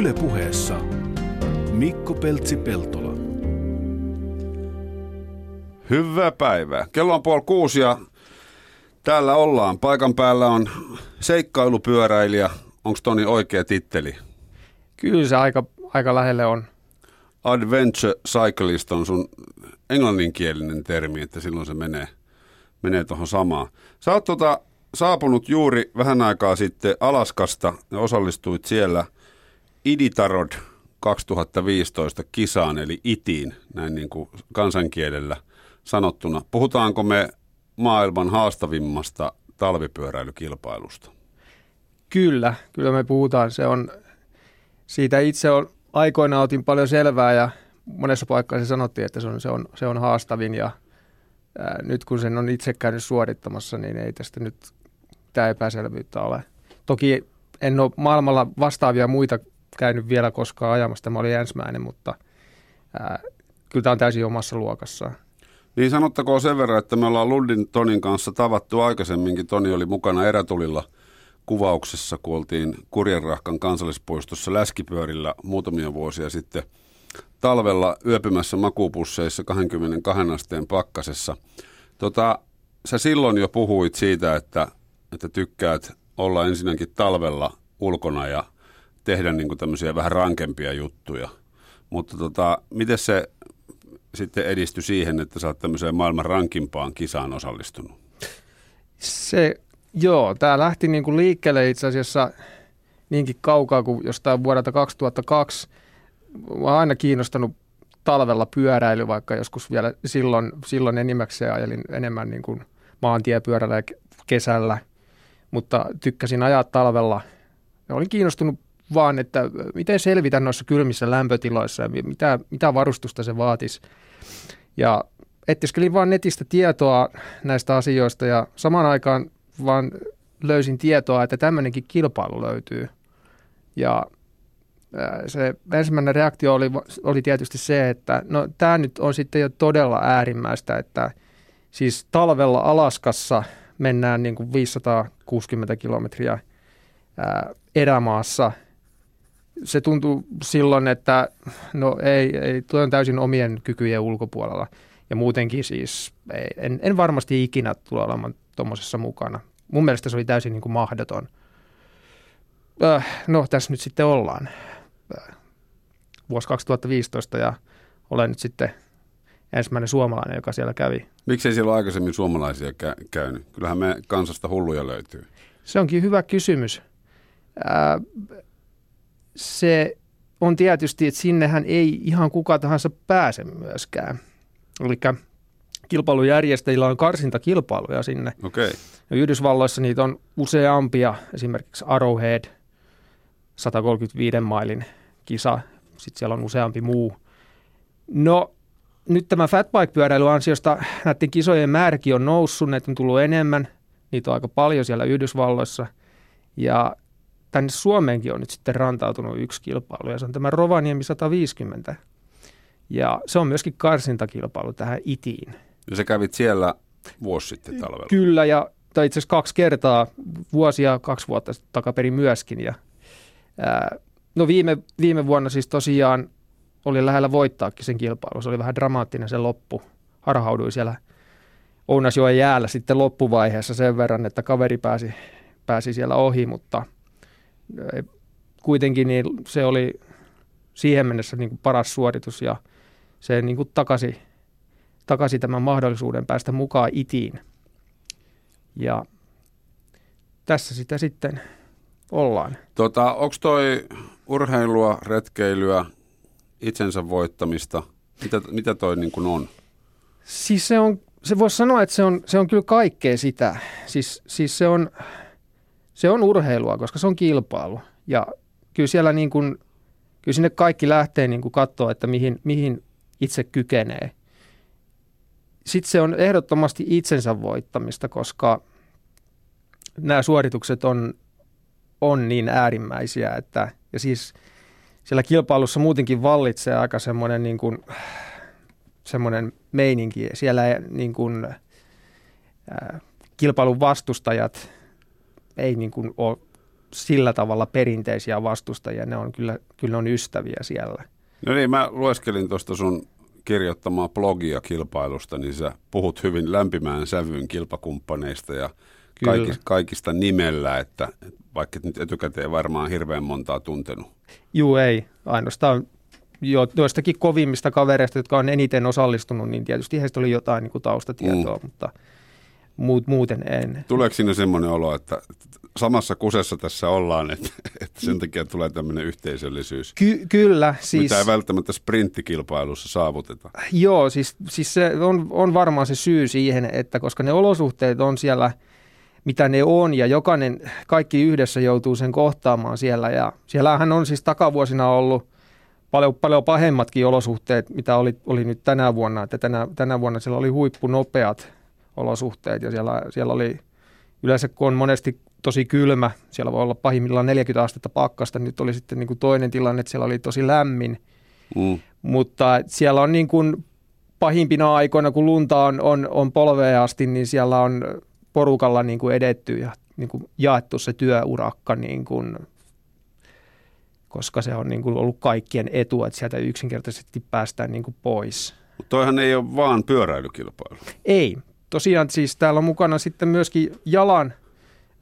Ylepuheessa Mikko Peltsi-Peltola. Hyvää päivää. Kello on puoli kuusi ja täällä ollaan. Paikan päällä on seikkailupyöräilijä. Onko Toni oikea titteli? Kyllä se aika, aika lähelle on. Adventure cyclist on sun englanninkielinen termi, että silloin se menee, menee tuohon samaan. Sä oot tota, saapunut juuri vähän aikaa sitten Alaskasta ja osallistuit siellä Iditarod 2015 kisaan, eli ITIin, näin niin kuin kansankielellä sanottuna. Puhutaanko me maailman haastavimmasta talvipyöräilykilpailusta? Kyllä, kyllä me puhutaan. Se on, siitä itse on, aikoina otin paljon selvää ja monessa paikassa sanottiin, että se on, se on, se on haastavin ja ää, nyt kun sen on itse käynyt suorittamassa, niin ei tästä nyt tämä epäselvyyttä ole. Toki en ole maailmalla vastaavia muita käynyt vielä koskaan ajamassa. Tämä oli ensimmäinen, mutta ää, kyllä tämä on täysin omassa luokassaan. Niin sanottakoon sen verran, että me ollaan Lundin Tonin kanssa tavattu aikaisemminkin. Toni oli mukana erätulilla kuvauksessa, kun oltiin Kurjenrahkan kansallispuistossa läskipyörillä muutamia vuosia sitten talvella yöpymässä makupusseissa 22 asteen pakkasessa. Tota, sä silloin jo puhuit siitä, että, että tykkäät olla ensinnäkin talvella ulkona ja tehdä niin kuin tämmöisiä vähän rankempia juttuja. Mutta tota, miten se sitten edistyi siihen, että sä oot tämmöiseen maailman rankimpaan kisaan osallistunut? Se, joo, tämä lähti niin kuin liikkeelle itse asiassa niinkin kaukaa kuin jostain vuodelta 2002. Mä oon aina kiinnostanut talvella pyöräily, vaikka joskus vielä silloin, silloin enimmäkseen ajelin enemmän niin kuin maantiepyörällä kesällä, mutta tykkäsin ajaa talvella. Ja olin kiinnostunut vaan, että miten selvitä noissa kylmissä lämpötiloissa ja mitä, mitä varustusta se vaatisi. Ja ettiskelin vaan netistä tietoa näistä asioista ja samaan aikaan vaan löysin tietoa, että tämmöinenkin kilpailu löytyy. Ja se ensimmäinen reaktio oli, oli tietysti se, että no tämä nyt on sitten jo todella äärimmäistä, että siis talvella Alaskassa mennään niin kuin 560 kilometriä erämaassa – se tuntuu silloin, että no ei, ei, tuo on täysin omien kykyjen ulkopuolella. Ja muutenkin siis ei, en, en varmasti ikinä tule olemaan tuommoisessa mukana. Mun mielestä se oli täysin niin kuin mahdoton. Äh, no, tässä nyt sitten ollaan. Äh, vuosi 2015 ja olen nyt sitten ensimmäinen suomalainen, joka siellä kävi. Miksei siellä ole aikaisemmin suomalaisia kä- käynyt? Kyllähän me kansasta hulluja löytyy. Se onkin hyvä kysymys. Äh, se on tietysti, että sinnehän ei ihan kuka tahansa pääse myöskään. Eli kilpailujärjestäjillä on karsintakilpailuja sinne. Okay. Ja Yhdysvalloissa niitä on useampia, esimerkiksi Arrowhead, 135 mailin kisa, sitten siellä on useampi muu. No nyt tämä fatbike-pyöräily ansiosta näiden kisojen määräkin on noussut, näitä on tullut enemmän, niitä on aika paljon siellä Yhdysvalloissa. Ja tänne Suomeenkin on nyt sitten rantautunut yksi kilpailu ja se on tämä Rovaniemi 150. Ja se on myöskin karsintakilpailu tähän ITiin. Ja sä kävit siellä vuosi sitten talvella. Kyllä, ja, tai itse asiassa kaksi kertaa, vuosia, kaksi vuotta takaperin myöskin. Ja, ää, no viime, viime vuonna siis tosiaan oli lähellä voittaakin sen kilpailu. Se oli vähän dramaattinen se loppu. Harhauduin siellä Ounasjoen jäällä sitten loppuvaiheessa sen verran, että kaveri pääsi, pääsi siellä ohi, mutta – kuitenkin niin se oli siihen mennessä niin kuin paras suoritus ja se niin kuin takasi, takasi tämän mahdollisuuden päästä mukaan itiin. Ja tässä sitä sitten ollaan. Tota, Onko toi urheilua, retkeilyä, itsensä voittamista? Mitä, mitä toi niin kuin on? Siis se on, se voisi sanoa, että se on, se on kyllä kaikkea sitä. Siis, siis se on, se on urheilua, koska se on kilpailu. Ja kyllä siellä niin kuin, kyllä sinne kaikki lähtee niin kuin katsoa, että mihin, mihin itse kykenee. Sitten se on ehdottomasti itsensä voittamista, koska nämä suoritukset on, on niin äärimmäisiä, että ja siis siellä kilpailussa muutenkin vallitsee aika semmoinen niin kuin, semmoinen meininki. Siellä niin kuin, äh, kilpailun vastustajat ei niin kuin ole sillä tavalla perinteisiä vastustajia, ne on kyllä, kyllä on ystäviä siellä. No niin, mä lueskelin tuosta sun kirjoittamaa blogia kilpailusta, niin sä puhut hyvin lämpimään sävyyn kilpakumppaneista ja kaikki, kaikista nimellä, että vaikka nyt etukäteen varmaan hirveän montaa tuntenut. Juu, ei. Ainoastaan jo, joistakin kovimmista kavereista, jotka on eniten osallistunut, niin tietysti heistä oli jotain niin kuin taustatietoa, mm. mutta muut, muuten en. Tuleeko sinne semmoinen olo, että samassa kusessa tässä ollaan, että, että sen takia tulee tämmöinen yhteisöllisyys? Ky- kyllä. Siis, mitä ei välttämättä sprinttikilpailussa saavuteta. Joo, siis, siis se on, on varmaan se syy siihen, että koska ne olosuhteet on siellä, mitä ne on, ja jokainen, kaikki yhdessä joutuu sen kohtaamaan siellä. Ja siellähän on siis takavuosina ollut paljon, paljon pahemmatkin olosuhteet, mitä oli, oli nyt tänä vuonna. Että tänä, tänä vuonna siellä oli huippunopeat olosuhteet ja siellä, siellä oli yleensä kun on monesti tosi kylmä, siellä voi olla pahimmillaan 40 astetta pakkasta, nyt oli sitten niin kuin toinen tilanne, että siellä oli tosi lämmin, mm. mutta siellä on niin kuin pahimpina aikoina, kun lunta on, on, on polveen asti, niin siellä on porukalla niin kuin edetty ja niin kuin jaettu se työurakka, niin kuin, koska se on niin kuin ollut kaikkien etu, että sieltä yksinkertaisesti päästään niin kuin pois. Mutta toihan ei ole vaan pyöräilykilpailu. Ei, tosiaan siis täällä on mukana sitten myöskin jalan,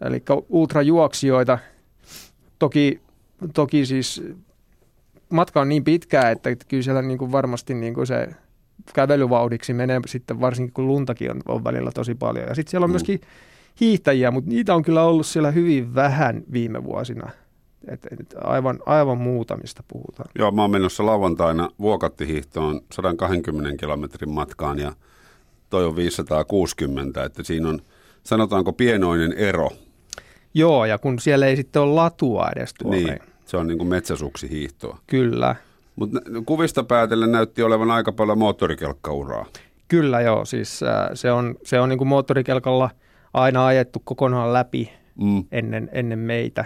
eli ultrajuoksijoita. Toki, toki siis matka on niin pitkää, että kyllä siellä niin kuin varmasti niin kuin se kävelyvauhdiksi menee sitten varsinkin kun luntakin on, on välillä tosi paljon. Ja sitten siellä on mm. myöskin hiihtäjiä, mutta niitä on kyllä ollut siellä hyvin vähän viime vuosina. Et, et aivan, aivan muutamista puhutaan. Joo, mä oon menossa lauantaina Vuokattihiihtoon 120 kilometrin matkaan ja – toi on 560, että siinä on sanotaanko pienoinen ero. Joo, ja kun siellä ei sitten ole latua edes tuolla. Niin, se on niin kuin metsäsuksi hiihtoa. Kyllä. Mutta kuvista päätellen näytti olevan aika paljon moottorikelkkauraa. Kyllä joo, siis äh, se on, se on niin kuin moottorikelkalla aina ajettu kokonaan läpi mm. ennen, ennen meitä.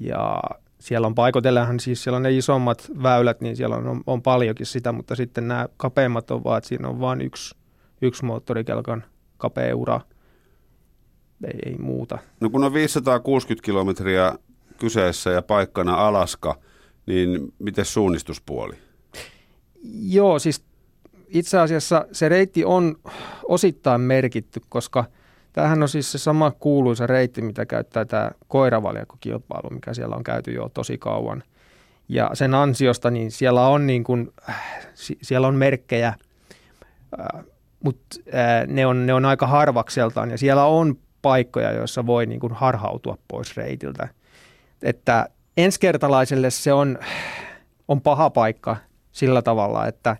Ja siellä on paikoitellaan siis siellä on ne isommat väylät, niin siellä on, on, on paljonkin sitä, mutta sitten nämä kapeimmat on vaan, että siinä on vain yksi yksi moottorikelkan kapea ura, ei, ei muuta. No kun on 560 kilometriä kyseessä ja paikkana Alaska, niin miten suunnistuspuoli? Joo, siis itse asiassa se reitti on osittain merkitty, koska tämähän on siis se sama kuuluisa reitti, mitä käyttää tämä koiravaljakokilpailu, mikä siellä on käyty jo tosi kauan. Ja sen ansiosta niin siellä on, niin kuin, äh, siellä on merkkejä äh, mutta ne on, ne on aika harvakseltaan ja siellä on paikkoja, joissa voi niin kuin harhautua pois reitiltä. Että ensikertalaiselle se on, on paha paikka sillä tavalla, että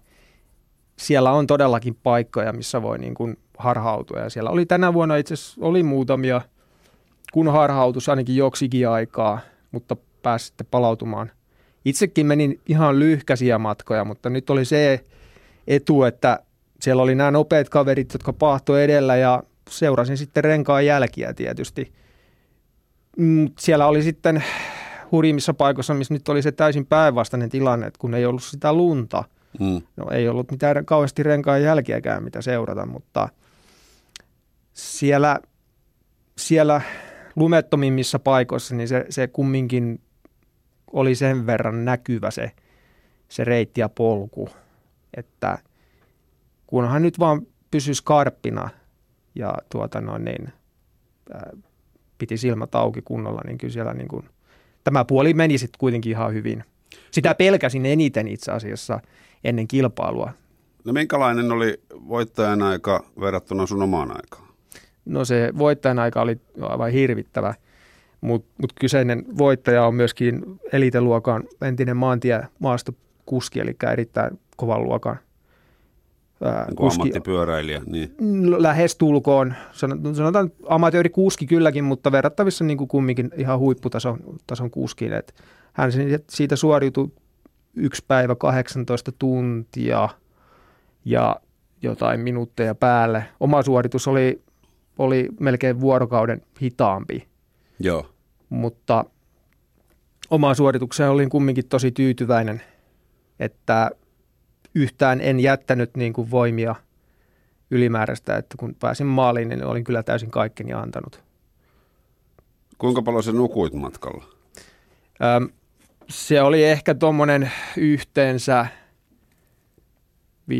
siellä on todellakin paikkoja, missä voi niin kuin harhautua. Ja siellä oli tänä vuonna itse asiassa oli muutamia, kun harhautus ainakin joksikin aikaa, mutta pääsi sitten palautumaan. Itsekin menin ihan lyhkäisiä matkoja, mutta nyt oli se etu, että siellä oli nämä nopeat kaverit, jotka pahto edellä ja seurasin sitten renkaan jälkiä tietysti. Mm, siellä oli sitten hurjimmissa paikoissa, missä nyt oli se täysin päinvastainen tilanne, että kun ei ollut sitä lunta. Mm. No ei ollut mitään kauheasti renkaan jälkiäkään, mitä seurata, mutta siellä, siellä lumettomimmissa paikoissa, niin se, se kumminkin oli sen verran näkyvä se, se reitti ja polku, että kunhan nyt vaan pysyi skarppina ja tuota noin niin, ää, piti silmät auki kunnolla, niin kyllä siellä niin kuin, tämä puoli meni sitten kuitenkin ihan hyvin. Sitä pelkäsin eniten itse asiassa ennen kilpailua. No minkälainen oli voittajan aika verrattuna sun omaan aikaan? No se voittajan aika oli aivan hirvittävä, mutta mut kyseinen voittaja on myöskin eliteluokan entinen maantie maastokuski, eli erittäin kovan luokan niin kuski, ammattipyöräilijä. Niin. Lähes tulkoon. Sanotaan amatöörikuski kylläkin, mutta verrattavissa niin kuin kumminkin ihan huipputason tason kuskiin. Et hän siitä suoriutui yksi päivä 18 tuntia ja jotain minuutteja päälle. Oma suoritus oli, oli melkein vuorokauden hitaampi. Joo. Mutta omaan suoritukseen olin kumminkin tosi tyytyväinen, että yhtään en jättänyt niin kuin voimia ylimääräistä, että kun pääsin maaliin, niin olin kyllä täysin kaikkeni antanut. Kuinka paljon se nukuit matkalla? Öm, se oli ehkä tuommoinen yhteensä 5-6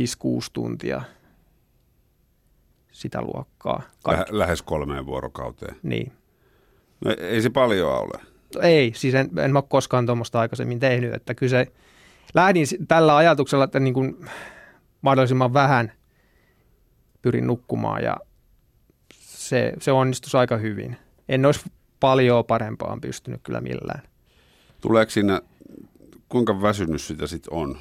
tuntia sitä luokkaa. Lä- lähes kolmeen vuorokauteen. Niin. No, ei se paljon ole. Ei, siis en, en mä ole koskaan tuommoista aikaisemmin tehnyt, että kyllä se, lähdin tällä ajatuksella, että niin kuin mahdollisimman vähän pyrin nukkumaan ja se, se onnistui aika hyvin. En olisi paljon parempaan pystynyt kyllä millään. Tuleeko siinä, kuinka väsynyt sitä sitten on?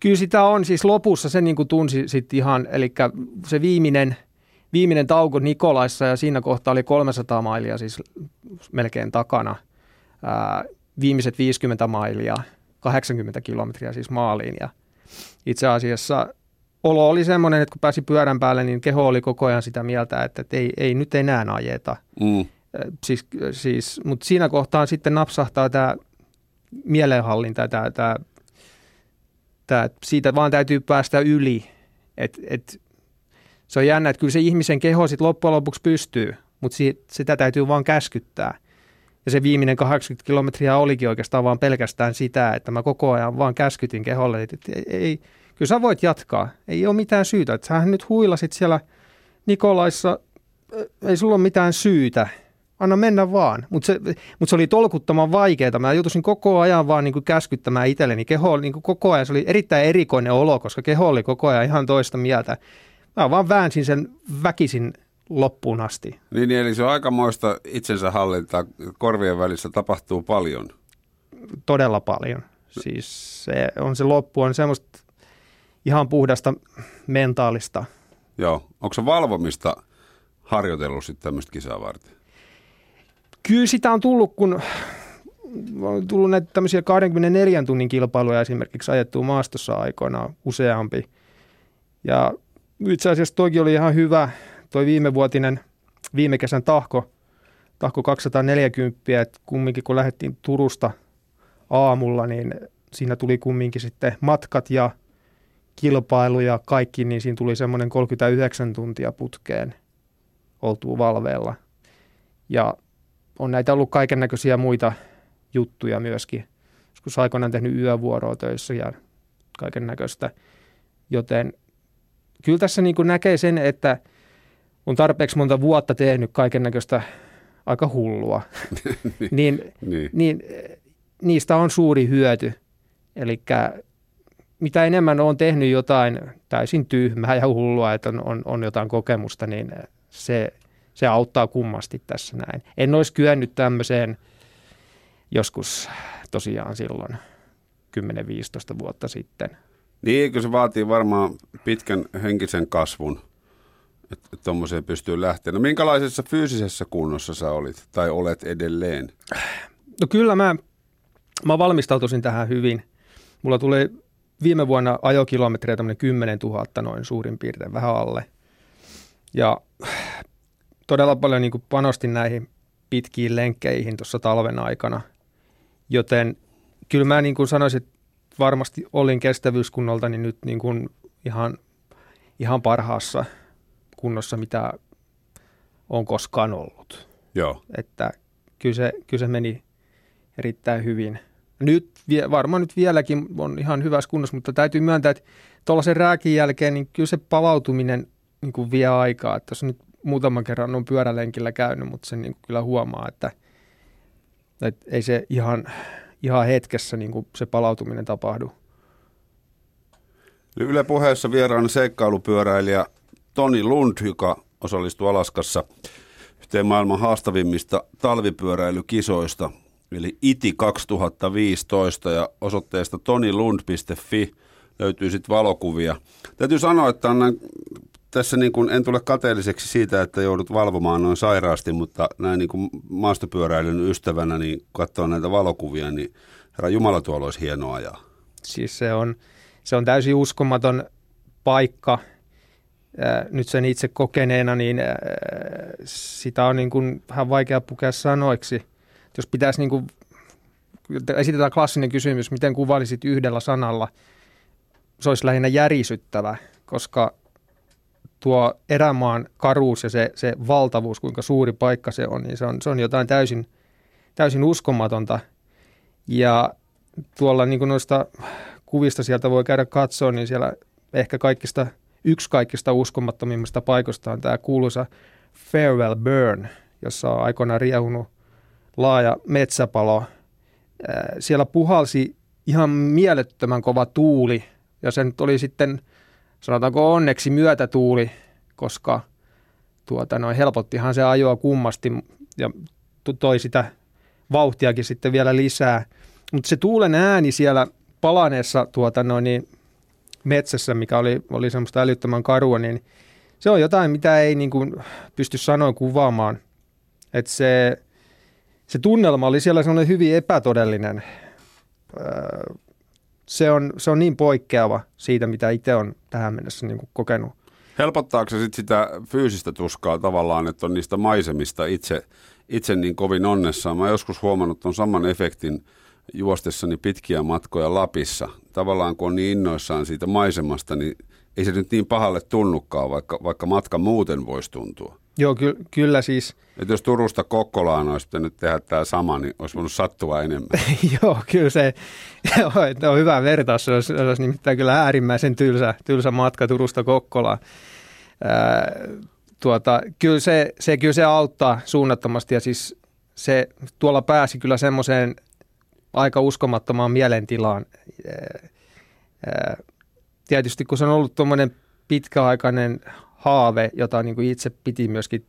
Kyllä sitä on, siis lopussa se niin kuin tunsi sitten ihan, eli se viimeinen, viimeinen tauko Nikolaissa ja siinä kohtaa oli 300 mailia siis melkein takana. Ää, viimeiset 50 mailia, 80 kilometriä siis maaliin ja itse asiassa olo oli semmoinen, että kun pääsi pyörän päälle, niin keho oli koko ajan sitä mieltä, että, että ei, ei nyt enää ajeta. Mm. Siis, siis, mutta siinä kohtaa sitten napsahtaa tämä mielenhallinta, tämä, tämä, tämä, siitä vaan täytyy päästä yli. Et, et, se on jännä, että kyllä se ihmisen keho sitten loppujen lopuksi pystyy, mutta sitä täytyy vaan käskyttää. Ja se viimeinen 80 kilometriä olikin oikeastaan vaan pelkästään sitä, että mä koko ajan vaan käskytin keholle, että ei, ei kyllä sä voit jatkaa. Ei ole mitään syytä. Että sähän nyt huilasit siellä Nikolaissa, ei sulla ole mitään syytä. Anna mennä vaan. Mutta se, mut se oli tolkuttoman vaikeaa. Mä joutuisin koko ajan vaan niin kuin käskyttämään itselleni. Keho oli niin kuin koko ajan, se oli erittäin erikoinen olo, koska keho oli koko ajan ihan toista mieltä. Mä vaan väänsin sen väkisin loppuun asti. Niin, eli se on aikamoista itsensä hallintaa. Korvien välissä tapahtuu paljon. Todella paljon. Siis se on se loppu, on semmoista ihan puhdasta mentaalista. Joo. Onko se valvomista harjoitellut sitten tämmöistä kisaa varten? Kyllä sitä on tullut, kun on tullut näitä tämmöisiä 24 tunnin kilpailuja esimerkiksi ajettua maastossa aikoinaan useampi. Ja itse asiassa toikin oli ihan hyvä, toi viimevuotinen, viime kesän tahko, tahko 240, että kumminkin kun lähdettiin Turusta aamulla, niin siinä tuli kumminkin sitten matkat ja kilpailu ja kaikki, niin siinä tuli semmoinen 39 tuntia putkeen oltuu valveella. Ja on näitä ollut kaiken näköisiä muita juttuja myöskin. Joskus aikoinaan tehnyt yövuoroa töissä ja kaiken näköistä. Joten kyllä tässä niin näkee sen, että on tarpeeksi monta vuotta tehnyt kaiken näköistä aika hullua, niin, niin. niin niistä on suuri hyöty. Eli mitä enemmän on tehnyt jotain täysin tyhmää ja hullua, että on, on, on jotain kokemusta, niin se, se auttaa kummasti tässä näin. En olisi kyennyt tämmöiseen joskus tosiaan silloin 10-15 vuotta sitten. Niin, kun se vaatii varmaan pitkän henkisen kasvun, että tuommoiseen pystyy lähteä. No minkälaisessa fyysisessä kunnossa sä olit tai olet edelleen? No kyllä mä, mä valmistautuisin tähän hyvin. Mulla tuli viime vuonna ajokilometrejä tämmöinen 10 000 noin suurin piirtein, vähän alle. Ja todella paljon niin panostin näihin pitkiin lenkkeihin tuossa talven aikana, joten kyllä mä niin kuin sanoisin, että varmasti olin kestävyyskunnolta niin nyt niin kuin ihan, ihan parhaassa kunnossa, mitä on koskaan ollut. Joo. Että kyllä se, kyllä se meni erittäin hyvin – nyt varmaan nyt vieläkin on ihan hyvässä kunnossa, mutta täytyy myöntää, että tuollaisen rääkin jälkeen niin kyllä se palautuminen niin kuin vie aikaa. Että jos nyt muutaman kerran on pyörälenkillä käynyt, mutta sen niin kyllä huomaa, että, että ei se ihan, ihan hetkessä niin kuin se palautuminen tapahdu. Yle puheessa vieraana seikkailupyöräilijä Toni Lund, joka osallistui Alaskassa yhteen maailman haastavimmista talvipyöräilykisoista eli ITI 2015 ja osoitteesta tonilund.fi löytyy sitten valokuvia. Täytyy sanoa, että on tässä niin kuin, en tule kateelliseksi siitä, että joudut valvomaan noin sairaasti, mutta näin niin kuin maastopyöräilyn ystävänä, niin katsoa näitä valokuvia, niin herra Jumala tuolla olisi hienoa ajaa. Siis se on, se on täysin uskomaton paikka. Nyt sen itse kokeneena, niin sitä on niin kuin vähän vaikea pukea sanoiksi – jos pitäisi niin kuin, esitetään klassinen kysymys, miten kuvailisit yhdellä sanalla, se olisi lähinnä järisyttävä, koska tuo erämaan karuus ja se, se valtavuus, kuinka suuri paikka se on, niin se on, se on jotain täysin täysin uskomatonta. Ja tuolla niin kuin noista kuvista sieltä voi käydä katsoa, niin siellä ehkä kaikista, yksi kaikista uskomattomimmista paikoista on tämä kuuluisa Farewell Burn, jossa on aikoinaan riehunut laaja metsäpalo. Siellä puhalsi ihan mielettömän kova tuuli, ja se nyt oli sitten, sanotaanko onneksi myötätuuli, koska tuota, noin helpottihan se ajoa kummasti ja toi sitä vauhtiakin sitten vielä lisää. Mutta se tuulen ääni siellä palaneessa tuota, noin, niin metsässä, mikä oli, oli semmoista älyttömän karua, niin se on jotain, mitä ei niin kuin pysty sanoin kuvaamaan. Että se, se tunnelma oli siellä semmoinen hyvin epätodellinen. Se on, se on niin poikkeava siitä, mitä itse on tähän mennessä niin kuin kokenut. Helpottaako se sit sitä fyysistä tuskaa tavallaan, että on niistä maisemista itse, itse niin kovin onnessaan? Mä joskus huomannut on saman efektin juostessani pitkiä matkoja Lapissa. Tavallaan kun on niin innoissaan siitä maisemasta, niin ei se nyt niin pahalle tunnukaan, vaikka, vaikka matka muuten voisi tuntua. Joo, ky- kyllä siis. Että jos Turusta Kokkolaan olisi pitänyt tehdä tämä sama, niin olisi voinut sattua enemmän. joo, kyllä se on hyvä vertaus. Se olisi, se olisi nimittäin kyllä äärimmäisen tylsä, tylsä matka Turusta Kokkolaan. Ää, tuota, kyllä, se, se, kyllä se auttaa suunnattomasti ja siis se tuolla pääsi kyllä semmoiseen aika uskomattomaan mielentilaan. Tietysti kun se on ollut tuommoinen pitkäaikainen haave, jota niin kuin itse piti myöskin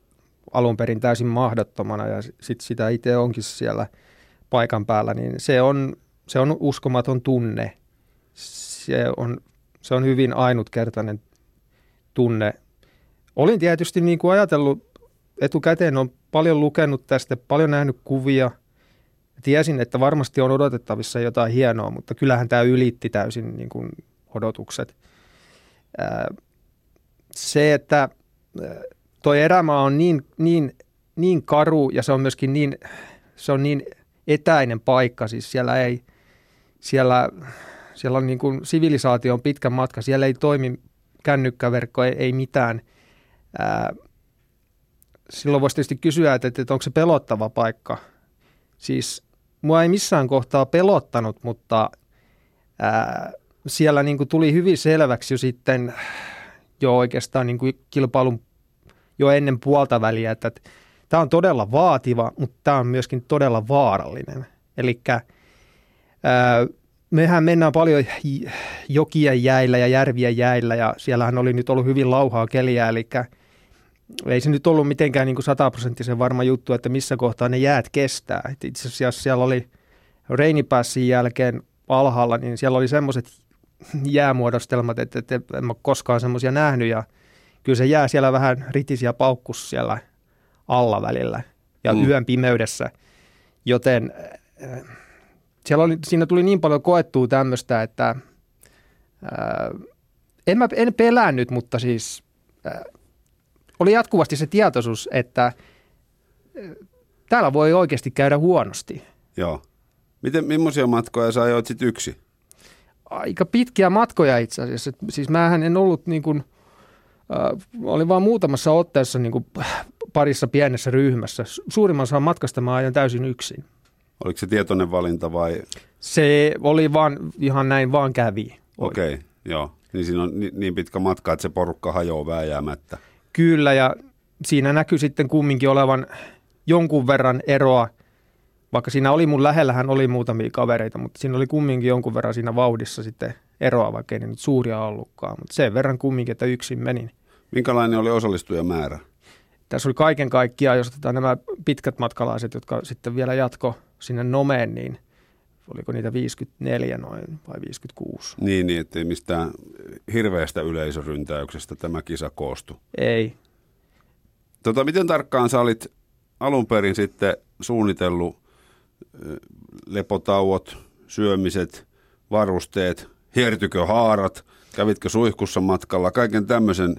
alun perin täysin mahdottomana ja sit sitä itse onkin siellä paikan päällä, niin se on, se on uskomaton tunne. Se on, se on hyvin ainutkertainen tunne. Olin tietysti niin kuin ajatellut etukäteen, on paljon lukenut tästä, paljon nähnyt kuvia. Tiesin, että varmasti on odotettavissa jotain hienoa, mutta kyllähän tämä ylitti täysin niin kuin odotukset. Se, että tuo erämaa on niin, niin, niin karu ja se on myöskin niin, se on niin etäinen paikka, siis siellä ei, siellä, siellä on niin kuin on pitkä matka, siellä ei toimi kännykkäverkko, ei, ei mitään. Ää, silloin voisi tietysti kysyä, että, että onko se pelottava paikka. Siis mua ei missään kohtaa pelottanut, mutta ää, siellä niin kuin tuli hyvin selväksi jo sitten jo oikeastaan niin kuin kilpailun jo ennen puolta väliä, että, että tämä on todella vaativa, mutta tämä on myöskin todella vaarallinen. Eli mehän mennään paljon jokien jäillä ja järvien jäillä ja siellähän oli nyt ollut hyvin lauhaa keliä, eli ei se nyt ollut mitenkään niin sataprosenttisen varma juttu, että missä kohtaa ne jäät kestää. Et itse asiassa siellä oli Reinipassin jälkeen alhaalla, niin siellä oli semmoiset jäämuodostelmat, että, että en ole koskaan semmoisia nähnyt ja kyllä se jää siellä vähän ritisiä paukkus siellä alla välillä ja mm. yön pimeydessä, joten äh, siellä oli, siinä tuli niin paljon koettua tämmöistä, että äh, en, mä, en pelännyt, mutta siis äh, oli jatkuvasti se tietoisuus, että äh, täällä voi oikeasti käydä huonosti. Joo. Miten, millaisia matkoja sä ajoit sitten yksi? Aika pitkiä matkoja itse asiassa. Siis mähän en ollut niin kuin, äh, olin vain muutamassa otteessa niin kuin parissa pienessä ryhmässä. Suurimman osan matkasta mä ajan täysin yksin. Oliko se tietoinen valinta vai? Se oli vaan, ihan näin vaan kävi. Okei, okay, joo. Niin siinä on niin pitkä matka, että se porukka hajoaa vääjäämättä. Kyllä, ja siinä näkyy sitten kumminkin olevan jonkun verran eroa, vaikka siinä oli mun lähellähän oli muutamia kavereita, mutta siinä oli kumminkin jonkun verran siinä vauhdissa sitten eroa, vaikka ei ne nyt suuria ollutkaan, mutta sen verran kumminkin, että yksin menin. Minkälainen oli osallistujamäärä? Tässä oli kaiken kaikkiaan, jos otetaan nämä pitkät matkalaiset, jotka sitten vielä jatko sinne Nomeen, niin oliko niitä 54 noin vai 56? Niin, niin ettei mistään hirveästä yleisöryntäyksestä tämä kisa koostu. Ei. Tota, miten tarkkaan sä olit alun perin sitten suunnitellut lepotauot, syömiset, varusteet, hiertykö haarat, kävitkö suihkussa matkalla, kaiken tämmöisen,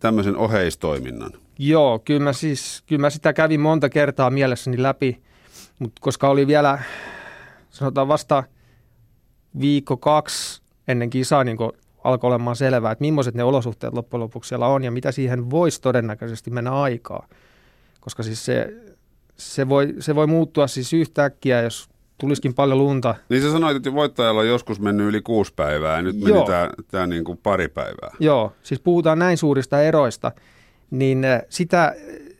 tämmöisen oheistoiminnan? Joo, kyllä mä, siis, kyllä mä sitä kävin monta kertaa mielessäni läpi, mutta koska oli vielä, sanotaan vasta viikko kaksi ennen kisaa, niin alkoi olemaan selvää, että millaiset ne olosuhteet loppujen lopuksi siellä on ja mitä siihen voisi todennäköisesti mennä aikaa. Koska siis se, se voi, se voi muuttua siis yhtäkkiä, jos tulisikin paljon lunta. Niin sä sanoit, että voittajalla on joskus mennyt yli kuusi päivää ja nyt meni Joo. tämä, tämä niin kuin pari päivää. Joo, siis puhutaan näin suurista eroista, niin äh, sitä,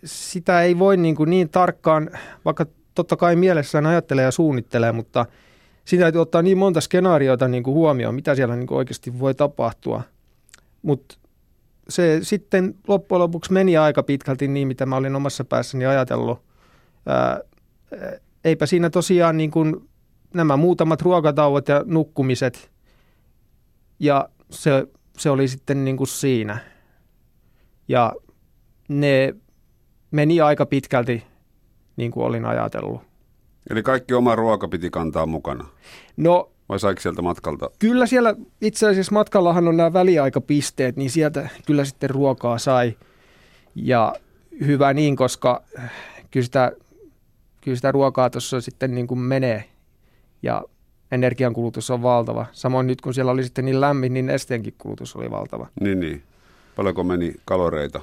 sitä ei voi niin, kuin niin tarkkaan, vaikka totta kai mielessään ajattelee ja suunnittelee, mutta sitä täytyy ottaa niin monta skenaariota niin kuin huomioon, mitä siellä niin kuin oikeasti voi tapahtua. Mutta se sitten loppujen lopuksi meni aika pitkälti niin, mitä mä olin omassa päässäni ajatellut. Ää, eipä siinä tosiaan niin kuin nämä muutamat ruokatauot ja nukkumiset ja se, se oli sitten niin kuin siinä. Ja ne meni aika pitkälti niin kuin olin ajatellut. Eli kaikki oma ruoka piti kantaa mukana. No Vai saiko sieltä matkalta? kyllä siellä itse asiassa matkallahan on nämä väliaikapisteet, niin sieltä kyllä sitten ruokaa sai. Ja hyvä niin, koska kyllä sitä, kyllä sitä ruokaa tuossa sitten niin kuin menee ja energiankulutus on valtava. Samoin nyt kun siellä oli sitten niin lämmin, niin esteenkin kulutus oli valtava. Niin, niin. Paljonko meni kaloreita?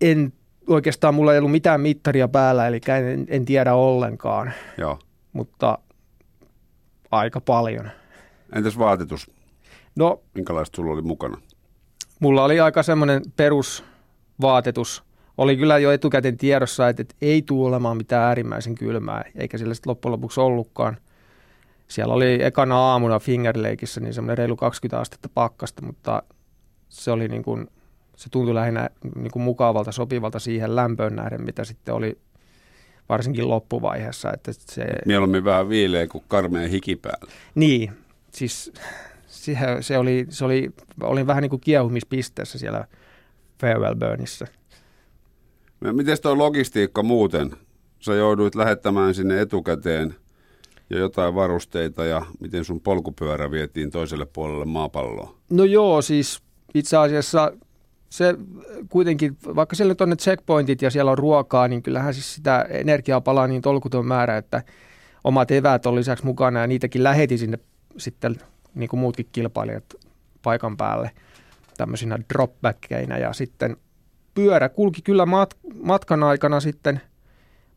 En oikeastaan, mulla ei ollut mitään mittaria päällä, eli en, en tiedä ollenkaan, Joo. mutta aika paljon. Entäs vaatetus? No Minkälaista sulla oli mukana? Mulla oli aika semmoinen perusvaatetus. Oli kyllä jo etukäteen tiedossa, että, että ei tule olemaan mitään äärimmäisen kylmää, eikä sillä sitten loppujen lopuksi ollutkaan. Siellä oli ekana aamuna Finger Lakeissa niin semmoinen reilu 20 astetta pakkasta, mutta se oli niin kuin, se tuntui lähinnä niin kuin mukavalta, sopivalta siihen lämpöön nähden, mitä sitten oli varsinkin loppuvaiheessa. Että se, Mieluummin vähän viileä kuin karmea hiki päällä. niin, siis se, se, oli, se oli, olin vähän niin kuin kiehumispisteessä siellä Farewell Burnissä. Miten tuo logistiikka muuten? Sä jouduit lähettämään sinne etukäteen ja jotain varusteita ja miten sun polkupyörä vietiin toiselle puolelle maapalloa? No joo, siis itse asiassa se kuitenkin, vaikka siellä on ne checkpointit ja siellä on ruokaa, niin kyllähän siis sitä energiaa palaa niin tolkuton määrä, että omat eväät on lisäksi mukana ja niitäkin lähetin sinne sitten niin kuin muutkin kilpailijat paikan päälle tämmöisinä dropbackkeinä ja sitten pyörä kulki kyllä mat- matkan aikana sitten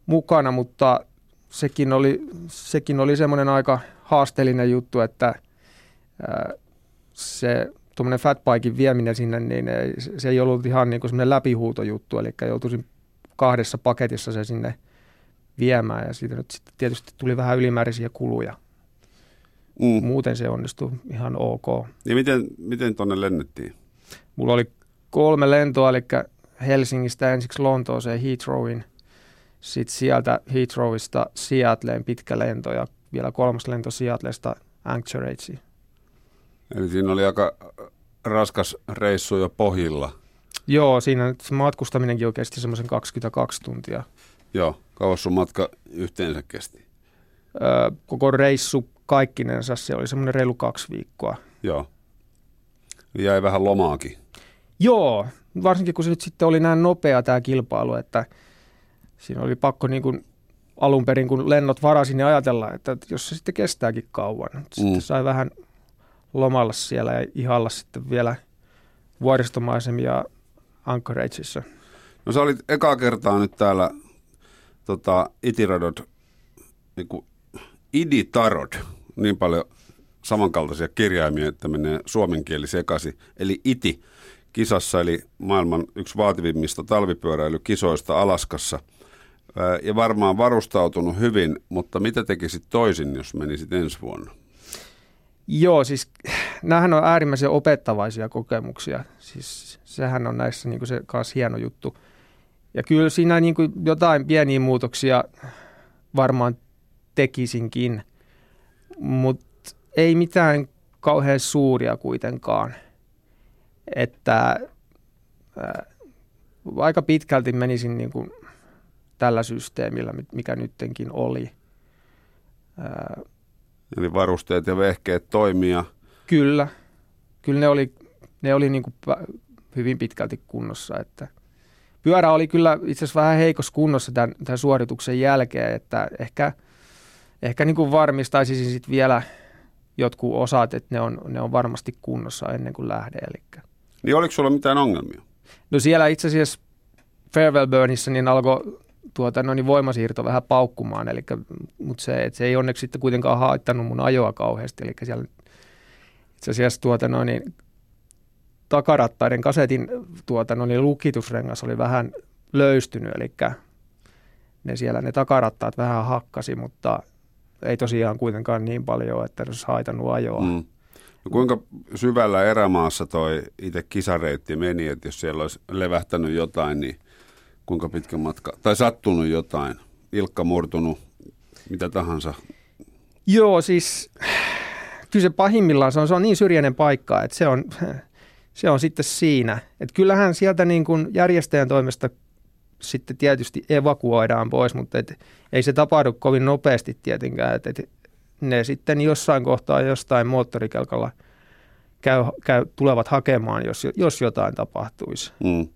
mukana, mutta sekin oli, sekin oli semmoinen aika haasteellinen juttu, että ää, se tuommoinen fatbiken vieminen sinne, niin ei, se ei ollut ihan niin kuin semmoinen läpihuutojuttu, eli joutuisin kahdessa paketissa se sinne viemään ja siitä nyt sitten tietysti tuli vähän ylimääräisiä kuluja. Mm. Muuten se onnistui ihan ok. Ja miten, miten tonne lennettiin? Mulla oli kolme lentoa, eli Helsingistä ensiksi Lontooseen Heathrowin, sitten sieltä Heathrowista Seattleen pitkä lento ja vielä kolmas lento Seattlesta Anchorageen. Eli siinä oli aika raskas reissu jo pohjilla. Joo, siinä matkustaminenkin jo kesti semmoisen 22 tuntia. Joo, kauas sun matka yhteensä kesti. Öö, koko reissu kaikkinensa se oli semmoinen reilu kaksi viikkoa. Joo. Jäi vähän lomaakin. Joo, varsinkin kun se nyt sitten oli näin nopea tämä kilpailu, että siinä oli pakko niin kuin alun perin, kun lennot varasin, niin ajatella, että jos se sitten kestääkin kauan. Sitten Mm. sai vähän lomalla siellä ja ihalla sitten vielä vuoristomaisemia Anchorageissa. No sä olit ekaa kertaa nyt täällä tota, Itiradot, niin kuin Iditarod, niin paljon samankaltaisia kirjaimia, että menee suomen kieli sekaisin. Eli Iti kisassa, eli maailman yksi vaativimmista talvipyöräilykisoista Alaskassa. Ja varmaan varustautunut hyvin, mutta mitä tekisit toisin, jos menisit ensi vuonna? Joo, siis näähän on äärimmäisen opettavaisia kokemuksia. Siis sehän on näissä niin se kanssa hieno juttu. Ja kyllä siinä niin kuin jotain pieniä muutoksia varmaan tekisinkin, mutta ei mitään kauhean suuria kuitenkaan. Että ää, aika pitkälti menisin niin kuin tällä systeemillä, mikä nyttenkin oli. Ää, Eli varusteet ja vehkeet toimia. Kyllä. Kyllä ne oli, ne oli niin kuin hyvin pitkälti kunnossa. Että pyörä oli kyllä itse asiassa vähän heikossa kunnossa tämän, tämän suorituksen jälkeen, että ehkä, ehkä niin kuin varmistaisin sit vielä jotkut osat, että ne on, ne on varmasti kunnossa ennen kuin lähde. Elikkä. Niin oliko sulla mitään ongelmia? No siellä itse asiassa Farewell Burnissä niin alkoi tuota, no niin voimasiirto vähän paukkumaan, eli, mutta se, se ei onneksi sitten kuitenkaan haittanut mun ajoa kauheasti, eli siellä itse asiassa tuota, no niin, takarattaiden kasetin tuota, no niin, lukitusrengas oli vähän löystynyt, eli ne siellä ne takarattaat vähän hakkasi, mutta ei tosiaan kuitenkaan niin paljon, että se olisi haitannut ajoa. Mm. No kuinka syvällä erämaassa toi itse kisareitti meni, että jos siellä olisi levähtänyt jotain, niin kuinka pitkä matka, tai sattunut jotain, ilkka murtunut, mitä tahansa? Joo, siis kyllä se pahimmillaan se on, se on niin syrjäinen paikka, että se on, se on sitten siinä. Että kyllähän sieltä niin kuin järjestäjän toimesta sitten tietysti evakuoidaan pois, mutta et, ei se tapahdu kovin nopeasti tietenkään. Et, et ne sitten jossain kohtaa jostain moottorikelkalla käy, käy, tulevat hakemaan, jos, jos jotain tapahtuisi. Mm.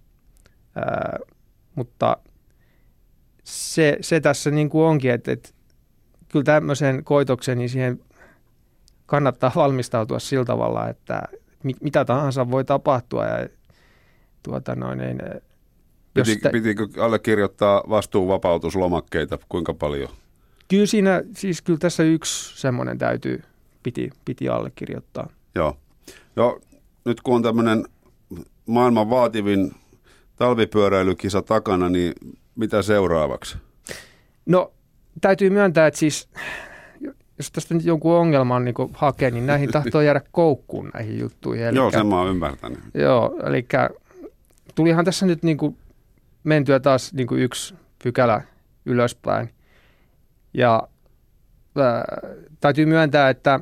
Ää, mutta se, se tässä niin kuin onkin, että, että kyllä tämmöisen koitoksen, niin siihen kannattaa valmistautua sillä tavalla, että mitä tahansa voi tapahtua ja tuota noin, niin, jos Piti, te... Pitikö allekirjoittaa vastuuvapautuslomakkeita, kuinka paljon? Kyllä siinä, siis kyllä tässä yksi semmoinen täytyy, piti, piti allekirjoittaa. Joo. Joo, nyt kun on tämmöinen maailman vaativin talvipyöräilykisa takana, niin mitä seuraavaksi? No, täytyy myöntää, että siis jos tästä nyt jonkun ongelman niin hakee, niin näihin tahtoo jäädä koukkuun näihin juttuihin. Elikkä, Joo, sen mä oon ymmärtänyt. Joo, eli tulihan tässä nyt niin kuin mentyä taas niin kuin yksi pykälä ylöspäin. Ja ää, täytyy myöntää, että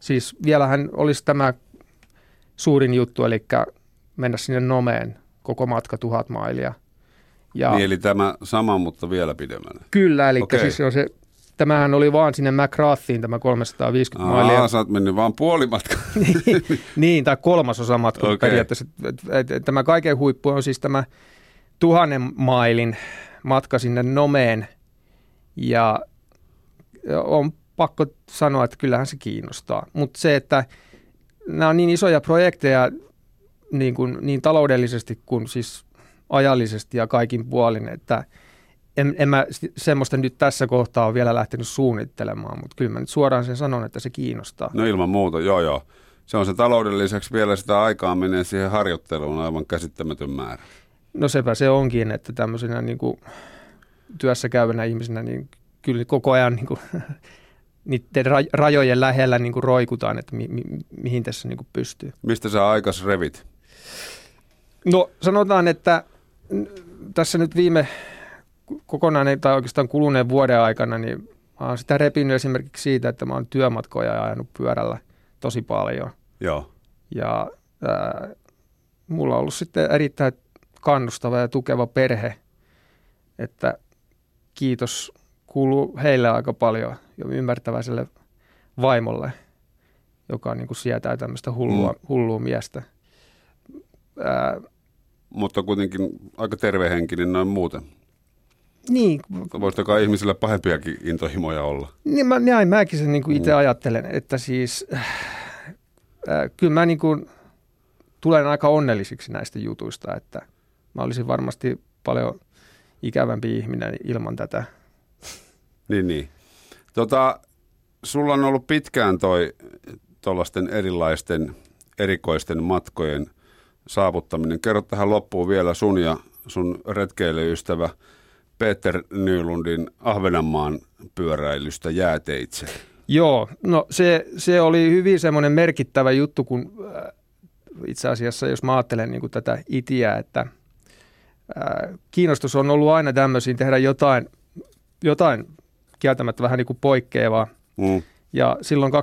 siis vielähän olisi tämä suurin juttu, eli mennä sinne Nomeen koko matka tuhat mailia. Ja, niin, eli tämä sama, mutta vielä pidemmälle. Kyllä, eli okay. siis on se, tämähän oli vaan sinne McGrathiin tämä 350 Aa, mailia. sä oot mennyt vaan puoli matkaa. niin, niin, tai kolmasosa matkaa okay. periaatteessa. Tämä kaiken huippu on siis tämä tuhannen mailin matka sinne Nomeen ja on pakko sanoa, että kyllähän se kiinnostaa. Mutta se, että nämä on niin isoja projekteja niin, kuin, niin taloudellisesti kuin siis ajallisesti ja kaikin puolin, että en, en mä semmoista nyt tässä kohtaa ole vielä lähtenyt suunnittelemaan, mutta kyllä mä nyt suoraan sen sanon, että se kiinnostaa. No ilman muuta, joo joo. Se on se taloudelliseksi vielä sitä aikaa menee siihen harjoitteluun aivan käsittämätön määrä. No sepä se onkin, että tämmöisenä niin kuin työssä käyvänä ihmisenä, niin kyllä koko ajan niin kuin, niiden rajojen lähellä niin kuin roikutaan, että mi, mi, mihin tässä niin kuin pystyy. Mistä sä aikas revit? No sanotaan, että tässä nyt viime kokonaan tai oikeastaan kuluneen vuoden aikana, niin mä oon sitä repinyt esimerkiksi siitä, että mä oon työmatkoja ajanut pyörällä tosi paljon. Joo. Ja ää, mulla on ollut sitten erittäin kannustava ja tukeva perhe, että kiitos kuuluu heille aika paljon jo ymmärtäväiselle vaimolle, joka niin kuin sietää tämmöistä hullua, mm. hullua miestä. Ää, Mutta kuitenkin aika tervehenkinen noin muuten. Niin. Voisiko ihmisillä pahempiakin intohimoja olla? Niin, mä, näin mäkin sen niin kuin itse mm. ajattelen, että siis äh, kyllä mä niin kuin, tulen aika onnellisiksi näistä jutuista, että – mä olisin varmasti paljon ikävämpi ihminen ilman tätä. Niin, niin. Tota, sulla on ollut pitkään toi tuollaisten erilaisten erikoisten matkojen saavuttaminen. Kerro tähän loppuun vielä sun ja sun retkeilyystävä Peter Nylundin Ahvenanmaan pyöräilystä jääteitse. Joo, no se, se oli hyvin semmoinen merkittävä juttu, kun äh, itse asiassa jos mä ajattelen niin tätä itiä, että – kiinnostus on ollut aina tämmöisiin tehdä jotain, jotain kieltämättä vähän niin kuin poikkeavaa. Mm. Ja silloin 2010-2011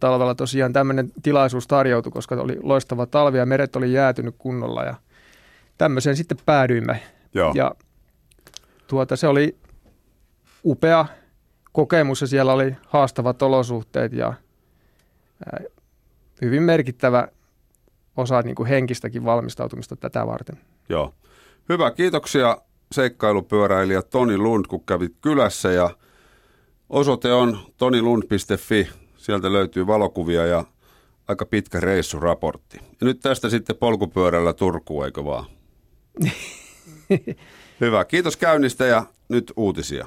talvella tosiaan tämmöinen tilaisuus tarjoutui, koska oli loistava talvi ja meret oli jäätynyt kunnolla ja tämmöiseen sitten päädyimme. Joo. Ja tuota, se oli upea kokemus ja siellä oli haastavat olosuhteet ja ää, hyvin merkittävä osa niin kuin henkistäkin valmistautumista tätä varten. Joo. Hyvä, kiitoksia seikkailupyöräilijä Toni Lund, kun kävit kylässä ja osoite on tonilund.fi. Sieltä löytyy valokuvia ja aika pitkä reissuraportti. Ja nyt tästä sitten polkupyörällä Turkuun, eikö vaan? Hyvä, kiitos käynnistä ja nyt uutisia.